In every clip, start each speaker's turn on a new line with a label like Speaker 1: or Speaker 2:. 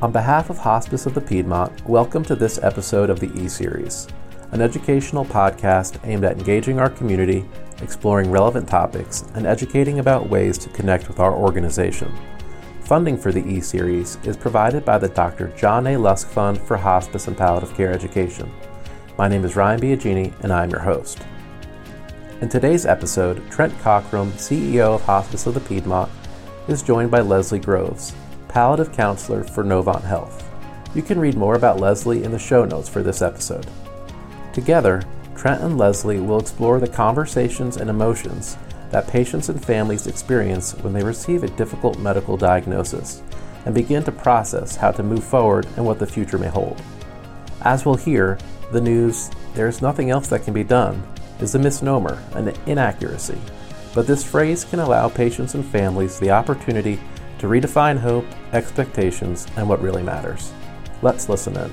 Speaker 1: On behalf of Hospice of the Piedmont, welcome to this episode of the E Series, an educational podcast aimed at engaging our community, exploring relevant topics, and educating about ways to connect with our organization. Funding for the E Series is provided by the Dr. John A. Lusk Fund for Hospice and Palliative Care Education. My name is Ryan Biagini, and I am your host. In today's episode, Trent Cockrum, CEO of Hospice of the Piedmont, is joined by Leslie Groves, palliative counselor for Novant Health. You can read more about Leslie in the show notes for this episode. Together, Trent and Leslie will explore the conversations and emotions that patients and families experience when they receive a difficult medical diagnosis and begin to process how to move forward and what the future may hold. As we'll hear, the news, there is nothing else that can be done, is a misnomer, an inaccuracy. But this phrase can allow patients and families the opportunity to redefine hope, expectations, and what really matters. Let's listen in.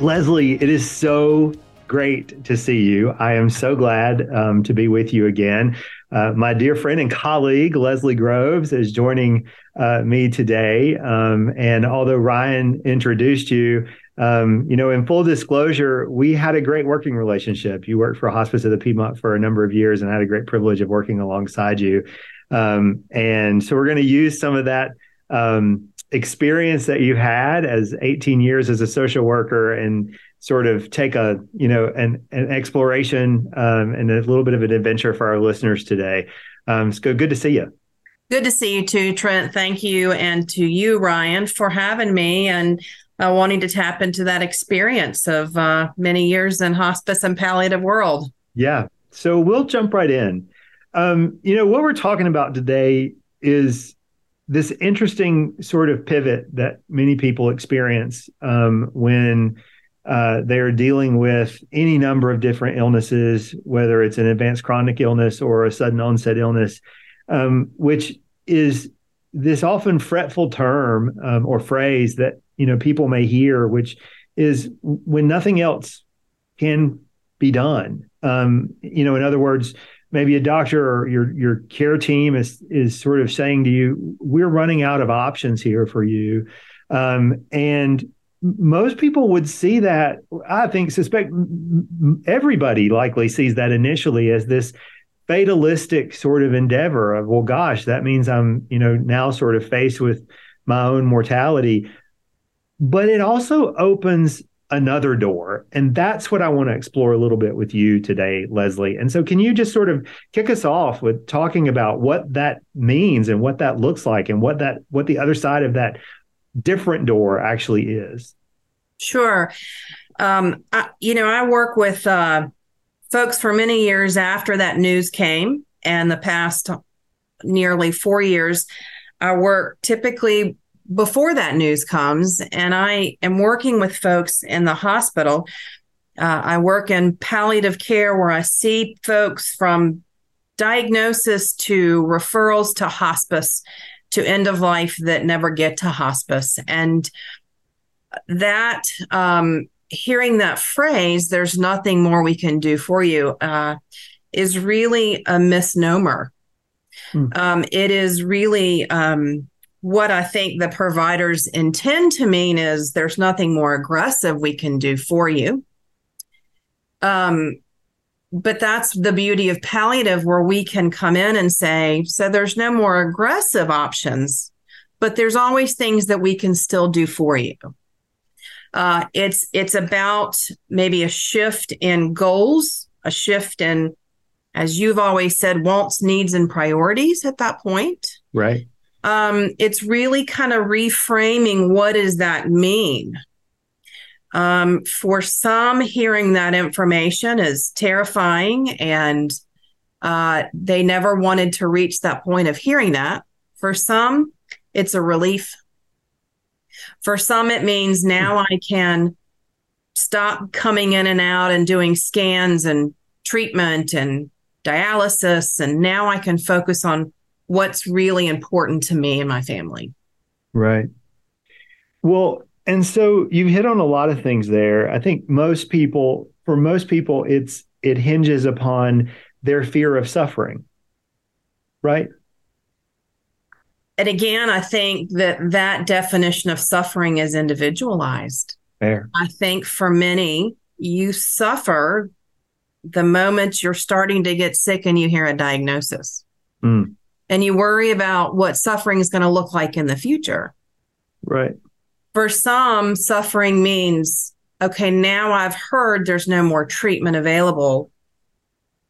Speaker 2: Leslie, it is so great to see you. I am so glad um, to be with you again. Uh, my dear friend and colleague, Leslie Groves, is joining uh, me today. Um, and although Ryan introduced you, um, you know, in full disclosure, we had a great working relationship. You worked for Hospice of the Piedmont for a number of years and I had a great privilege of working alongside you. Um, and so we're going to use some of that um, experience that you had as 18 years as a social worker and sort of take a you know an, an exploration um, and a little bit of an adventure for our listeners today. Um, it's good, good to see you.
Speaker 3: Good to see you too, Trent. Thank you, and to you, Ryan, for having me and uh, wanting to tap into that experience of uh, many years in hospice and palliative world.
Speaker 2: Yeah. So we'll jump right in. Um, you know, what we're talking about today is this interesting sort of pivot that many people experience um, when uh, they're dealing with any number of different illnesses, whether it's an advanced chronic illness or a sudden onset illness, um, which is this often fretful term um, or phrase that you know people may hear, which is when nothing else can be done. Um, you know, in other words, maybe a doctor or your your care team is is sort of saying to you, "We're running out of options here for you," um, and most people would see that. I think suspect everybody likely sees that initially as this fatalistic sort of endeavor of, well, gosh, that means I'm you know now sort of faced with my own mortality. But it also opens another door. And that's what I want to explore a little bit with you today, Leslie. And so, can you just sort of kick us off with talking about what that means and what that looks like and what that, what the other side of that different door actually is?
Speaker 3: Sure. Um, I, you know, I work with uh, folks for many years after that news came, and the past nearly four years, I work typically before that news comes, and I am working with folks in the hospital. Uh, I work in palliative care where I see folks from diagnosis to referrals to hospice to end of life that never get to hospice. And that, um, hearing that phrase, there's nothing more we can do for you, uh, is really a misnomer. Hmm. Um, it is really, um, what I think the providers intend to mean is there's nothing more aggressive we can do for you. Um, but that's the beauty of palliative, where we can come in and say, so there's no more aggressive options, but there's always things that we can still do for you. Uh, it's it's about maybe a shift in goals, a shift in, as you've always said, wants, needs, and priorities at that point.
Speaker 2: Right
Speaker 3: um, it's really kind of reframing what does that mean. Um, for some, hearing that information is terrifying, and uh, they never wanted to reach that point of hearing that. For some, it's a relief. For some, it means now I can stop coming in and out and doing scans and treatment and dialysis, and now I can focus on what's really important to me and my family.
Speaker 2: Right. Well, and so you've hit on a lot of things there. I think most people, for most people, it's it hinges upon their fear of suffering. Right?
Speaker 3: and again, I think that that definition of suffering is individualized.
Speaker 2: Fair.
Speaker 3: I think for many, you suffer the moment you're starting to get sick and you hear a diagnosis.
Speaker 2: Mm.
Speaker 3: And you worry about what suffering is going to look like in the future.
Speaker 2: Right.
Speaker 3: For some, suffering means, okay, now I've heard there's no more treatment available.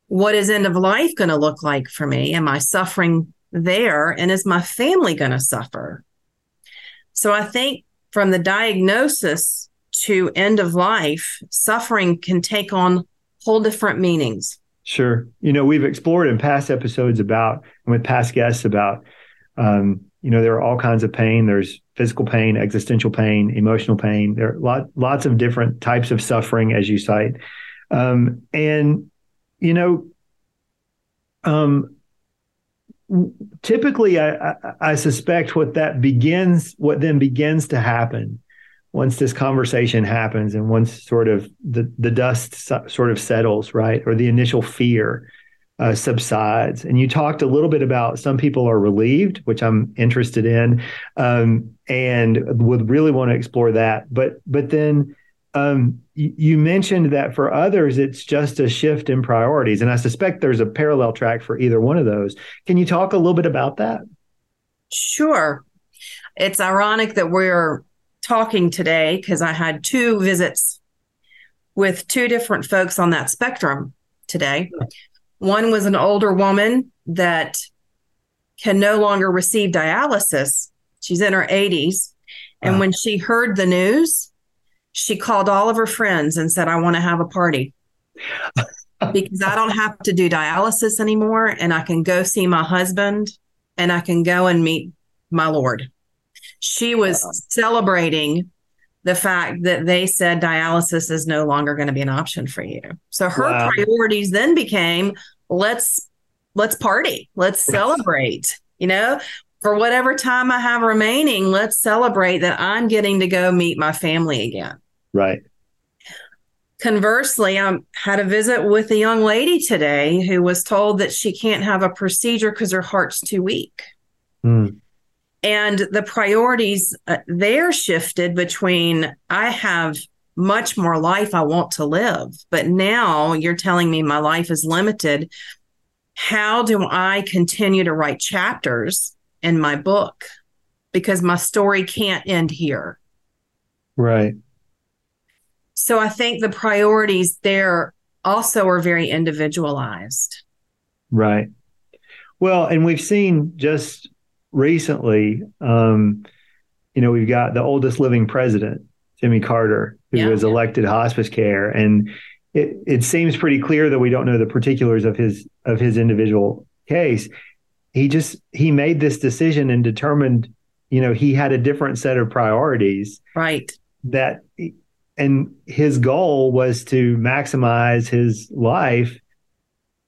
Speaker 3: What is end of life going to look like for me? Am I suffering there? And is my family going to suffer? So I think from the diagnosis to end of life, suffering can take on whole different meanings.
Speaker 2: Sure. You know, we've explored in past episodes about, with past guests about, um, you know, there are all kinds of pain. There's physical pain, existential pain, emotional pain. There are lot, lots of different types of suffering, as you cite. Um, and, you know, um, typically I, I, I suspect what that begins, what then begins to happen once this conversation happens and once sort of the, the dust sort of settles, right? Or the initial fear uh, subsides. And you talked a little bit about some people are relieved, which I'm interested in, um, and would really want to explore that. But but then um, you, you mentioned that for others, it's just a shift in priorities, and I suspect there's a parallel track for either one of those. Can you talk a little bit about that?
Speaker 3: Sure. It's ironic that we're talking today because I had two visits with two different folks on that spectrum today. One was an older woman that can no longer receive dialysis. She's in her 80s. And wow. when she heard the news, she called all of her friends and said, I want to have a party because I don't have to do dialysis anymore. And I can go see my husband and I can go and meet my Lord. She was celebrating the fact that they said dialysis is no longer going to be an option for you. So her wow. priorities then became let's let's party, let's celebrate. You know, for whatever time I have remaining, let's celebrate that I'm getting to go meet my family again.
Speaker 2: Right.
Speaker 3: Conversely, I had a visit with a young lady today who was told that she can't have a procedure because her heart's too weak. Mm and the priorities uh, there shifted between I have much more life I want to live, but now you're telling me my life is limited. How do I continue to write chapters in my book? Because my story can't end here.
Speaker 2: Right.
Speaker 3: So I think the priorities there also are very individualized.
Speaker 2: Right. Well, and we've seen just recently, um, you know, we've got the oldest living president, Jimmy Carter, who yeah, was yeah. elected hospice care, and it, it seems pretty clear that we don't know the particulars of his of his individual case. He just he made this decision and determined, you know, he had a different set of priorities.
Speaker 3: Right.
Speaker 2: That and his goal was to maximize his life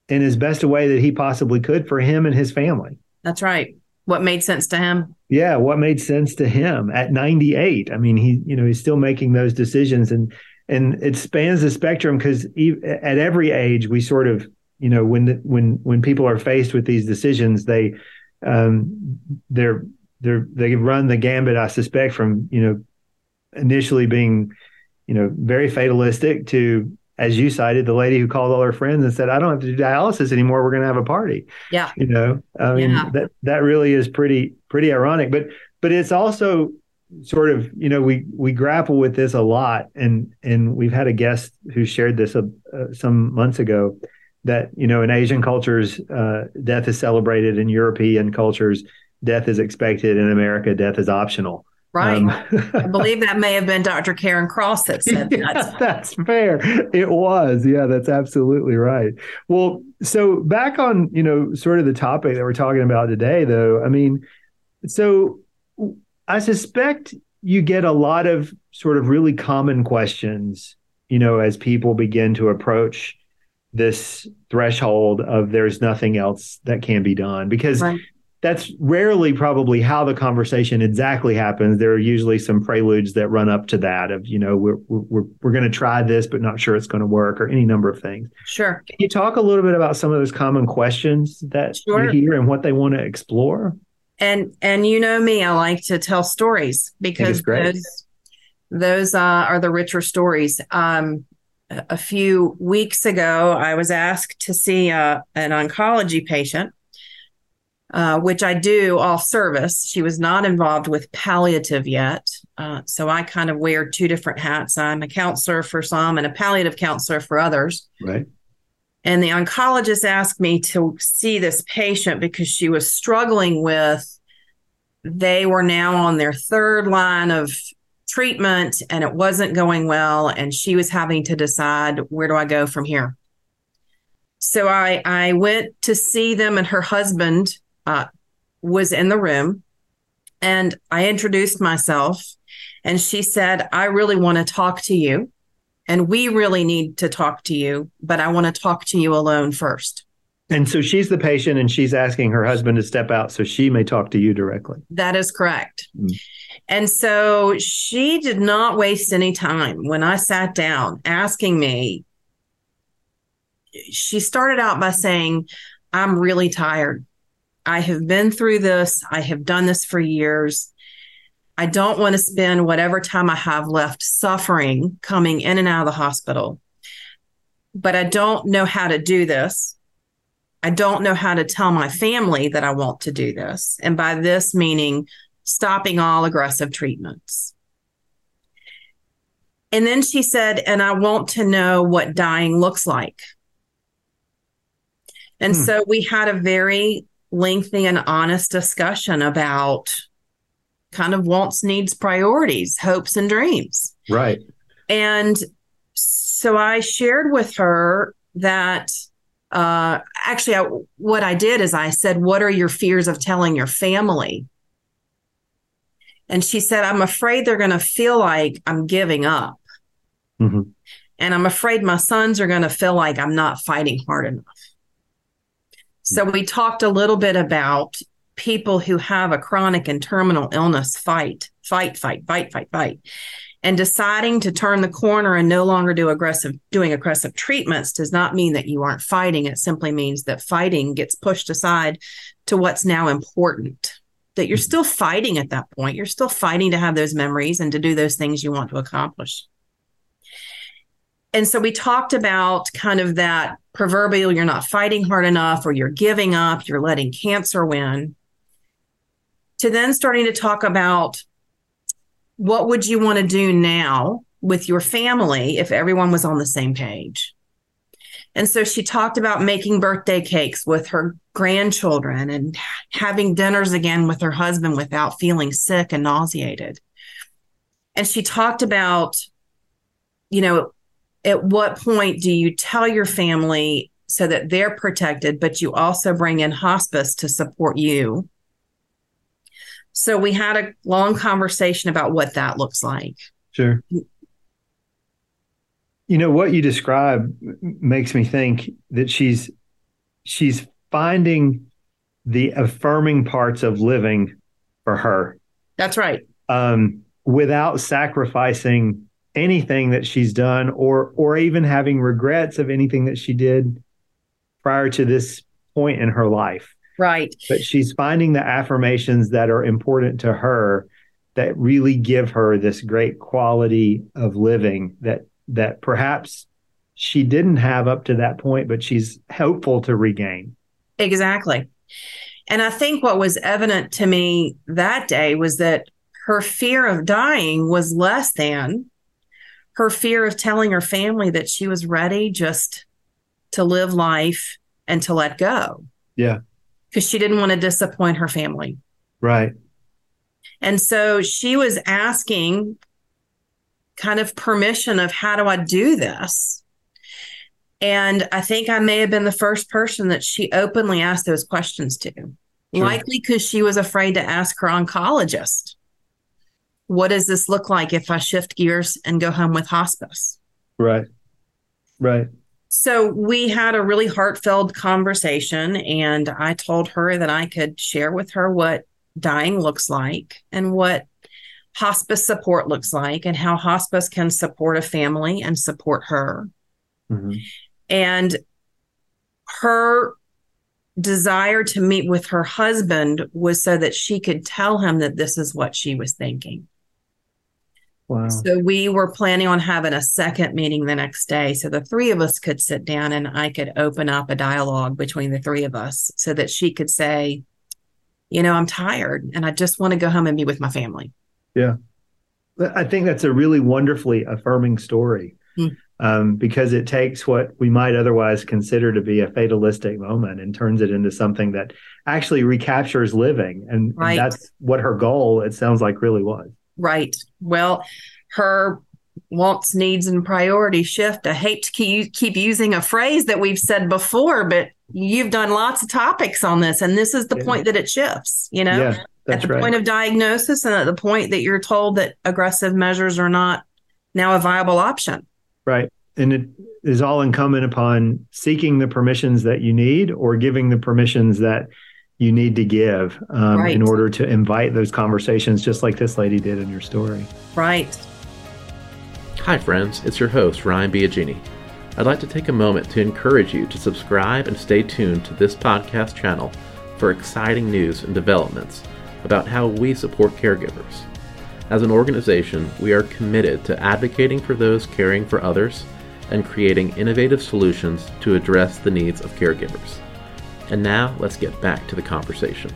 Speaker 2: in as best a way that he possibly could for him and his family.
Speaker 3: That's right what made sense to him.
Speaker 2: Yeah, what made sense to him at 98. I mean, he you know he's still making those decisions, and and it spans the spectrum because at every age we sort of you know when the, when when people are faced with these decisions, they um they're they're they run the gambit. I suspect from you know initially being you know very fatalistic to as you cited, the lady who called all her friends and said, "I don't have to do dialysis anymore. We're going to have a party."
Speaker 3: Yeah,
Speaker 2: you know, I mean yeah. that that really is pretty pretty ironic, but but it's also sort of you know we we grapple with this a lot, and and we've had a guest who shared this uh, uh, some months ago that you know in Asian cultures uh, death is celebrated, in European cultures death is expected, in America death is optional.
Speaker 3: Right. Um, I believe that may have been Dr. Karen Cross that said yeah,
Speaker 2: that. That's fair. It was. Yeah, that's absolutely right. Well, so back on, you know, sort of the topic that we're talking about today, though, I mean, so I suspect you get a lot of sort of really common questions, you know, as people begin to approach this threshold of there's nothing else that can be done because right that's rarely probably how the conversation exactly happens. There are usually some preludes that run up to that of, you know, we're we're we're going to try this, but not sure it's going to work, or any number of things.
Speaker 3: Sure.
Speaker 2: Can you talk a little bit about some of those common questions that sure. you hear and what they want to explore?
Speaker 3: And and you know me, I like to tell stories because those those uh, are the richer stories. Um, a few weeks ago, I was asked to see uh, an oncology patient, uh, which I do off service. She was not involved with palliative yet. Uh, so I kind of wear two different hats. I'm a counselor for some and a palliative counselor for others.
Speaker 2: Right.
Speaker 3: And the oncologist asked me to see this patient because she was struggling with, they were now on their third line of treatment and it wasn't going well. And she was having to decide, where do I go from here? So I, I went to see them, and her husband uh, was in the room. And I introduced myself, and she said, I really want to talk to you. And we really need to talk to you, but I want to talk to you alone first.
Speaker 2: And so she's the patient and she's asking her husband to step out so she may talk to you directly.
Speaker 3: That is correct. Mm. And so she did not waste any time when I sat down asking me. She started out by saying, I'm really tired. I have been through this. I have done this for years. I don't want to spend whatever time I have left suffering coming in and out of the hospital. But I don't know how to do this. I don't know how to tell my family that I want to do this. And by this meaning stopping all aggressive treatments. And then she said, and I want to know what dying looks like. And hmm. so we had a very lengthy and honest discussion about kind of wants, needs, priorities, hopes, and dreams.
Speaker 2: Right.
Speaker 3: And so I shared with her that uh, actually, I, what I did is I said, What are your fears of telling your family? And she said, I'm afraid they're going to feel like I'm giving up. Mm-hmm. And I'm afraid my sons are going to feel like I'm not fighting hard enough. So we talked a little bit about people who have a chronic and terminal illness fight, fight, fight, fight, fight, fight. And deciding to turn the corner and no longer do aggressive doing aggressive treatments does not mean that you aren't fighting. It simply means that fighting gets pushed aside to what's now important. That you're mm-hmm. still fighting at that point. You're still fighting to have those memories and to do those things you want to accomplish. And so we talked about kind of that proverbial you're not fighting hard enough or you're giving up, you're letting cancer win, to then starting to talk about what would you want to do now with your family if everyone was on the same page? And so she talked about making birthday cakes with her grandchildren and having dinners again with her husband without feeling sick and nauseated. And she talked about, you know, at what point do you tell your family so that they're protected, but you also bring in hospice to support you? So we had a long conversation about what that looks like.
Speaker 2: Sure. You know what you describe makes me think that she's she's finding the affirming parts of living for her.
Speaker 3: That's right.
Speaker 2: Um, without sacrificing anything that she's done or or even having regrets of anything that she did prior to this point in her life.
Speaker 3: Right.
Speaker 2: But she's finding the affirmations that are important to her that really give her this great quality of living that that perhaps she didn't have up to that point but she's hopeful to regain.
Speaker 3: Exactly. And I think what was evident to me that day was that her fear of dying was less than her fear of telling her family that she was ready just to live life and to let go.
Speaker 2: Yeah.
Speaker 3: Because she didn't want to disappoint her family.
Speaker 2: Right.
Speaker 3: And so she was asking kind of permission of how do I do this? And I think I may have been the first person that she openly asked those questions to, sure. likely because she was afraid to ask her oncologist what does this look like if I shift gears and go home with hospice?
Speaker 2: Right. Right.
Speaker 3: So we had a really heartfelt conversation, and I told her that I could share with her what dying looks like and what hospice support looks like and how hospice can support a family and support her. Mm-hmm. And her desire to meet with her husband was so that she could tell him that this is what she was thinking.
Speaker 2: Wow.
Speaker 3: So we were planning on having a second meeting the next day so the three of us could sit down and I could open up a dialogue between the three of us so that she could say, you know, I'm tired and I just want to go home and be with my family.
Speaker 2: Yeah. I think that's a really wonderfully affirming story mm. um, because it takes what we might otherwise consider to be a fatalistic moment and turns it into something that actually recaptures living. And, right. and that's what her goal, it sounds like, really was.
Speaker 3: Right. Well, her wants, needs, and priorities shift. I hate to keep, keep using a phrase that we've said before, but you've done lots of topics on this, and this is the yeah. point that it shifts, you know? Yeah, at the right. point of diagnosis and at the point that you're told that aggressive measures are not now a viable option.
Speaker 2: Right. And it is all incumbent upon seeking the permissions that you need or giving the permissions that you need to give um, right. in order to invite those conversations, just like this lady did in your story.
Speaker 3: Right.
Speaker 1: Hi, friends. It's your host, Ryan Biagini. I'd like to take a moment to encourage you to subscribe and stay tuned to this podcast channel for exciting news and developments about how we support caregivers. As an organization, we are committed to advocating for those caring for others and creating innovative solutions to address the needs of caregivers. And now let's get back to the conversation.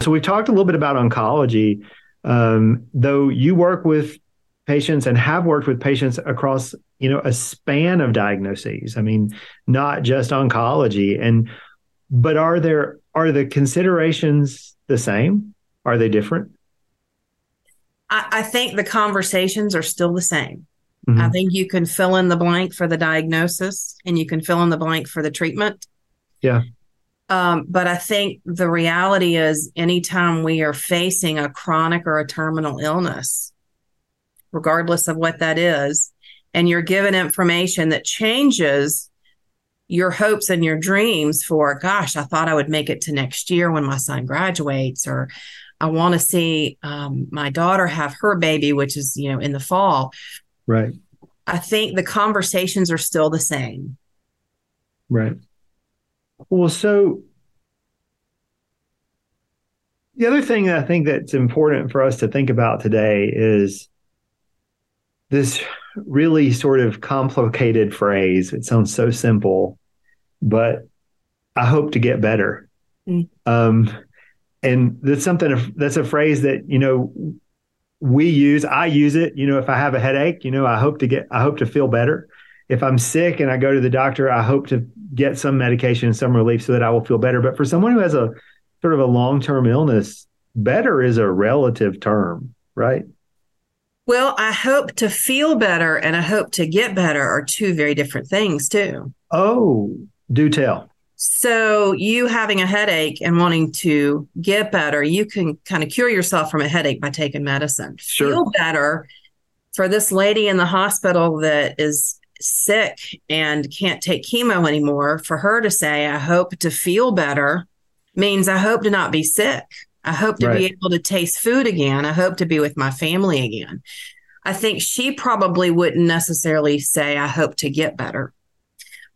Speaker 2: So, we've talked a little bit about oncology, um, though you work with patients and have worked with patients across you know a span of diagnoses i mean not just oncology. And but are there are the considerations the same? Are they different?
Speaker 3: I, I think the conversations are still the same. Mm-hmm. i think you can fill in the blank for the diagnosis and you can fill in the blank for the treatment
Speaker 2: yeah.
Speaker 3: Um, but I think the reality is, anytime we are facing a chronic or a terminal illness, regardless of what that is, and you're given information that changes your hopes and your dreams for, gosh, I thought I would make it to next year when my son graduates, or I want to see um, my daughter have her baby, which is, you know, in the fall.
Speaker 2: Right.
Speaker 3: I think the conversations are still the same.
Speaker 2: Right. Well, so the other thing that I think that's important for us to think about today is this really sort of complicated phrase. It sounds so simple, but I hope to get better. Mm. Um, and that's something that's a phrase that you know we use. I use it. You know, if I have a headache, you know, I hope to get, I hope to feel better if I'm sick and I go to the doctor, I hope to get some medication, and some relief so that I will feel better. But for someone who has a sort of a long term illness, better is a relative term, right?
Speaker 3: Well, I hope to feel better and I hope to get better are two very different things, too.
Speaker 2: Oh, do tell.
Speaker 3: So, you having a headache and wanting to get better, you can kind of cure yourself from a headache by taking medicine.
Speaker 2: Sure.
Speaker 3: Feel better for this lady in the hospital that is sick and can't take chemo anymore, for her to say, I hope to feel better means I hope to not be sick. I hope to right. be able to taste food again. I hope to be with my family again. I think she probably wouldn't necessarily say, I hope to get better.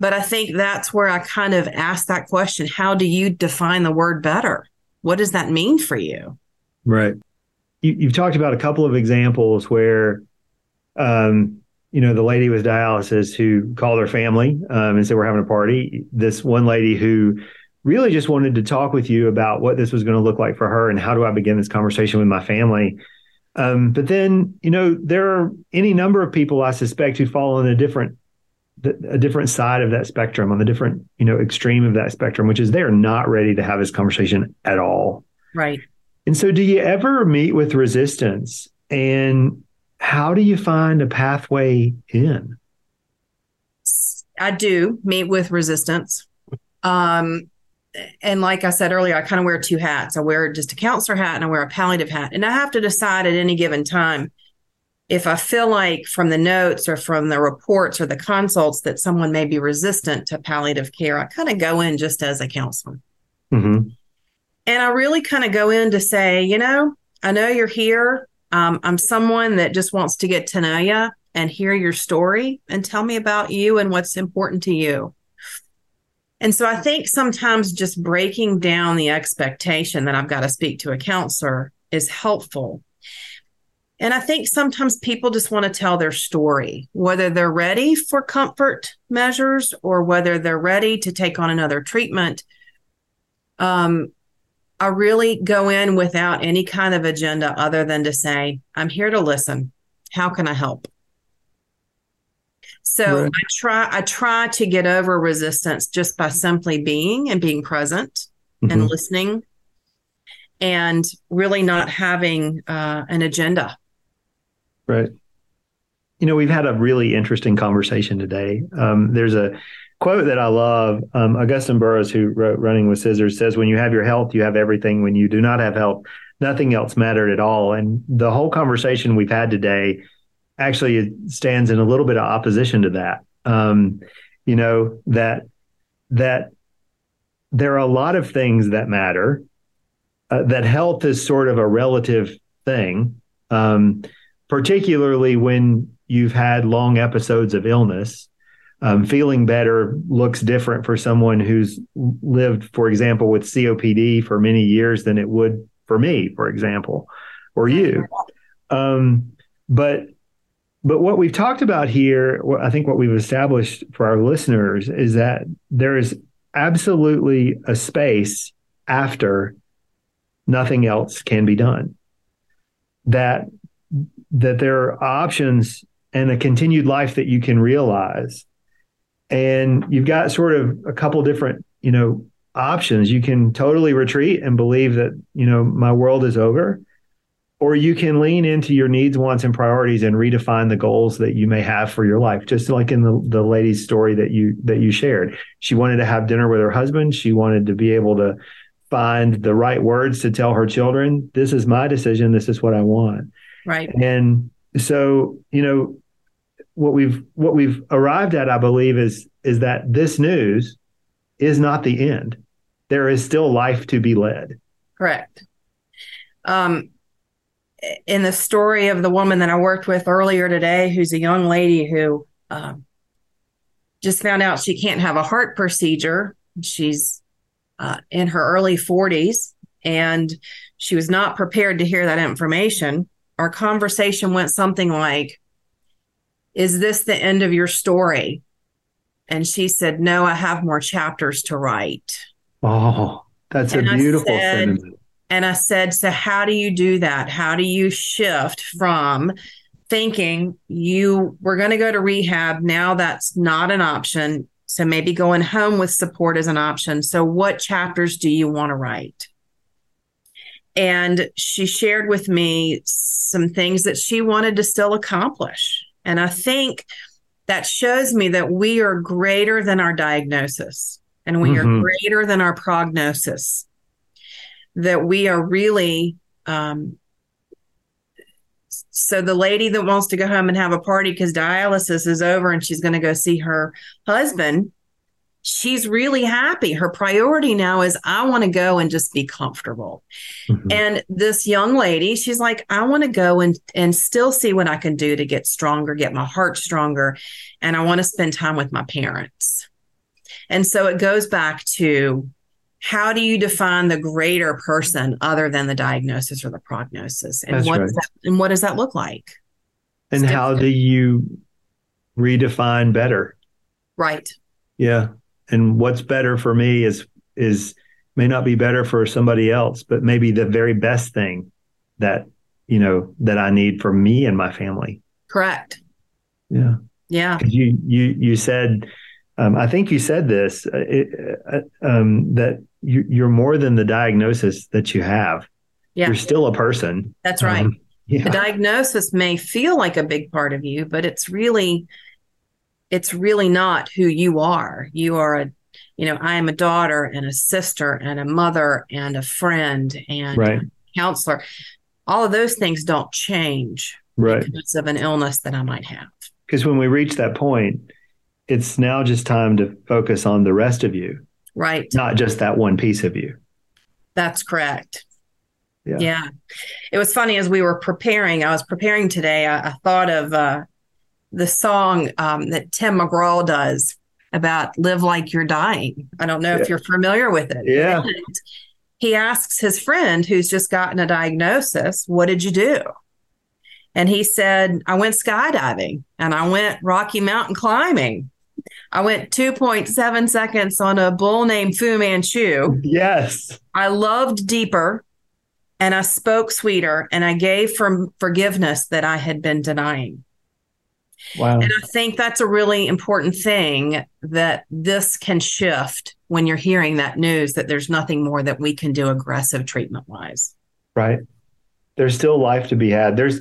Speaker 3: But I think that's where I kind of ask that question How do you define the word better? What does that mean for you?
Speaker 2: Right. You, have talked about a couple of examples where um, you know, the lady with dialysis who called her family um, and said, We're having a party. This one lady who really just wanted to talk with you about what this was going to look like for her and how do I begin this conversation with my family. Um, but then, you know, there are any number of people I suspect who fall on a different a different side of that spectrum, on the different, you know, extreme of that spectrum, which is they're not ready to have this conversation at all.
Speaker 3: Right.
Speaker 2: And so do you ever meet with resistance? And how do you find a pathway in?
Speaker 3: I do meet with resistance. Um, and like I said earlier, I kind of wear two hats. I wear just a counselor hat and I wear a palliative hat. And I have to decide at any given time if I feel like from the notes or from the reports or the consults that someone may be resistant to palliative care, I kind of go in just as a counselor. Mm-hmm. And I really kind of go in to say, you know, I know you're here. Um, I'm someone that just wants to get to know you and hear your story and tell me about you and what's important to you. And so I think sometimes just breaking down the expectation that I've got to speak to a counselor is helpful. And I think sometimes people just want to tell their story, whether they're ready for comfort measures or whether they're ready to take on another treatment. Um, I really go in without any kind of agenda other than to say, I'm here to listen. How can I help? So right. I try I try to get over resistance just by simply being and being present mm-hmm. and listening and really not having uh, an agenda.
Speaker 2: Right. You know, we've had a really interesting conversation today. Um, there's a quote that I love. Um, Augusten Burroughs, who wrote Running with Scissors, says, When you have your health, you have everything. When you do not have health, nothing else mattered at all. And the whole conversation we've had today actually stands in a little bit of opposition to that. Um, you know, that, that there are a lot of things that matter, uh, that health is sort of a relative thing, um, particularly when you've had long episodes of illness um, feeling better looks different for someone who's lived, for example, with COPD for many years than it would for me, for example, or you. Um, but but what we've talked about here, I think what we've established for our listeners is that there is absolutely a space after nothing else can be done. That that there are options and a continued life that you can realize and you've got sort of a couple different you know options. You can totally retreat and believe that you know my world is over or you can lean into your needs wants and priorities and redefine the goals that you may have for your life just like in the, the lady's story that you that you shared. She wanted to have dinner with her husband. She wanted to be able to find the right words to tell her children this is my decision. This is what i want.
Speaker 3: Right.
Speaker 2: And so you know what we've what we've arrived at, I believe, is is that this news is not the end. There is still life to be led.
Speaker 3: Correct. Um, in the story of the woman that I worked with earlier today, who's a young lady who um, just found out she can't have a heart procedure. She's uh, in her early 40s and she was not prepared to hear that information. Our conversation went something like, is this the end of your story? And she said, No, I have more chapters to write.
Speaker 2: Oh, that's and a beautiful said, sentiment.
Speaker 3: And I said, So, how do you do that? How do you shift from thinking you were going to go to rehab? Now that's not an option. So, maybe going home with support is an option. So, what chapters do you want to write? And she shared with me some things that she wanted to still accomplish. And I think that shows me that we are greater than our diagnosis and we mm-hmm. are greater than our prognosis. That we are really, um, so the lady that wants to go home and have a party because dialysis is over and she's going to go see her husband she's really happy. Her priority now is I want to go and just be comfortable. Mm-hmm. And this young lady, she's like, I want to go and and still see what I can do to get stronger, get my heart stronger, and I want to spend time with my parents. And so it goes back to how do you define the greater person other than the diagnosis or the prognosis? And what right. that, and what does that look like?
Speaker 2: And how do you redefine better?
Speaker 3: Right.
Speaker 2: Yeah and what's better for me is is may not be better for somebody else but maybe the very best thing that you know that i need for me and my family.
Speaker 3: Correct.
Speaker 2: Yeah.
Speaker 3: Yeah.
Speaker 2: You you you said um, i think you said this uh, it, uh, um, that you, you're more than the diagnosis that you have. Yeah. you're still a person.
Speaker 3: That's right. Um, yeah. the diagnosis may feel like a big part of you but it's really it's really not who you are. You are a, you know, I am a daughter and a sister and a mother and a friend and right. a counselor. All of those things don't change
Speaker 2: right.
Speaker 3: because of an illness that I might have.
Speaker 2: Because when we reach that point, it's now just time to focus on the rest of you.
Speaker 3: Right.
Speaker 2: Not just that one piece of you.
Speaker 3: That's correct. Yeah. yeah. It was funny as we were preparing, I was preparing today, I, I thought of uh, the song um, that Tim McGraw does about Live Like You're Dying. I don't know
Speaker 2: Yeah.
Speaker 3: if you're familiar with it.
Speaker 2: Yeah.
Speaker 3: And he asks his friend who's just gotten a diagnosis, What did you do? And he said, I went skydiving and I went Rocky Mountain climbing. I went 2.7 seconds on a bull named Fu Manchu.
Speaker 2: Yes.
Speaker 3: I loved deeper and I spoke sweeter and I gave from forgiveness that I had been denying.
Speaker 2: Wow.
Speaker 3: And I think that's a really important thing that this can shift when you're hearing that news that there's nothing more that we can do aggressive treatment wise.
Speaker 2: Right. There's still life to be had. There's,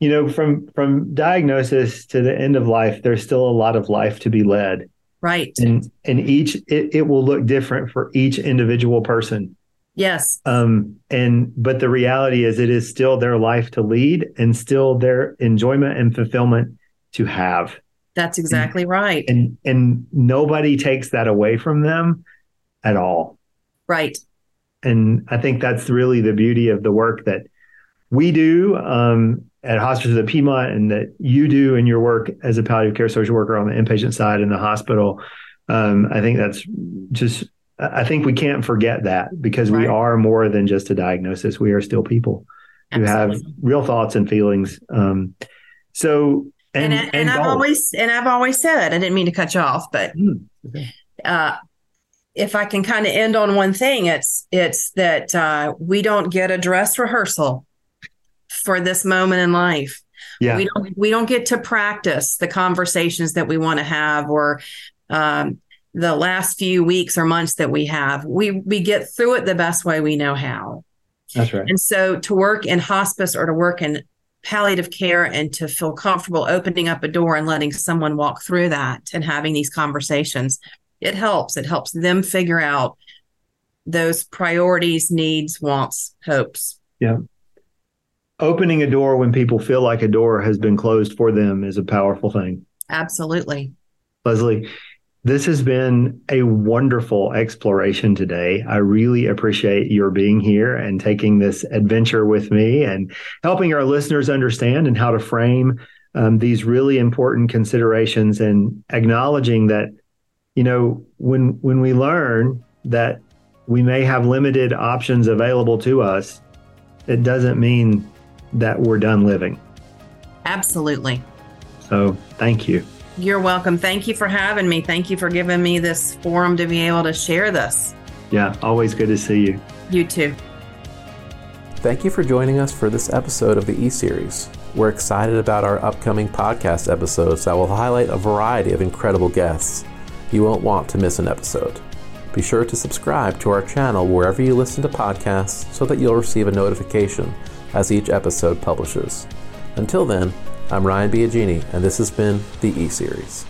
Speaker 2: you know, from from diagnosis to the end of life, there's still a lot of life to be led.
Speaker 3: Right.
Speaker 2: And and each it, it will look different for each individual person.
Speaker 3: Yes.
Speaker 2: Um and but the reality is it is still their life to lead and still their enjoyment and fulfillment to have.
Speaker 3: That's exactly right.
Speaker 2: And and nobody takes that away from them at all.
Speaker 3: Right.
Speaker 2: and I think that's really the beauty of the work that we do um, at Hospice of the Piedmont, and that you do in your work as a palliative care social worker on the inpatient side in the hospital. Um, I think that's just. I think we can't forget that because we are more than just a diagnosis. We are still people who have real thoughts and feelings. Um, so
Speaker 3: And,
Speaker 2: and
Speaker 3: and, I've always and I've always said I didn't mean to cut you off, but
Speaker 2: okay.
Speaker 3: uh, if I can kind of end on one thing, it's it's that uh, we don't get a dress rehearsal for this moment in life.
Speaker 2: yeah
Speaker 3: We don't we don't get to practice the conversations that we want to have or um, the last few weeks or months that we have. We we get through it the best way we know how.
Speaker 2: that's right
Speaker 3: And so to work in hospice or to work in palliative care and to feel comfortable opening up a door and letting someone walk through that and having these conversations, it helps. It helps them figure out those priorities, needs, wants, hopes. Yeah.
Speaker 2: Opening a door when people feel like a door has been closed for them is a powerful thing
Speaker 3: Absolutely.
Speaker 2: Leslie, this has been a wonderful exploration today. I really appreciate your being here and taking this adventure with me and helping our listeners understand and how to frame um, these really important considerations and acknowledging that, you know, when when we learn that we may have limited options available to us, it doesn't mean that we're done living.
Speaker 3: Absolutely.
Speaker 2: So thank you.
Speaker 3: You're welcome. Thank you for having me. Thank you for giving me this forum to be able to share this.
Speaker 2: Yeah, always good to see you.
Speaker 3: You too.
Speaker 1: Thank you for joining us for this episode of the E Series. We're excited about our upcoming podcast episodes that will highlight a variety of incredible guests. You won't want to miss an episode. Be sure to subscribe to our channel wherever you listen to podcasts so that you'll receive a notification as each episode publishes. Until then, I'm Ryan Biagini, and this has been the E Series.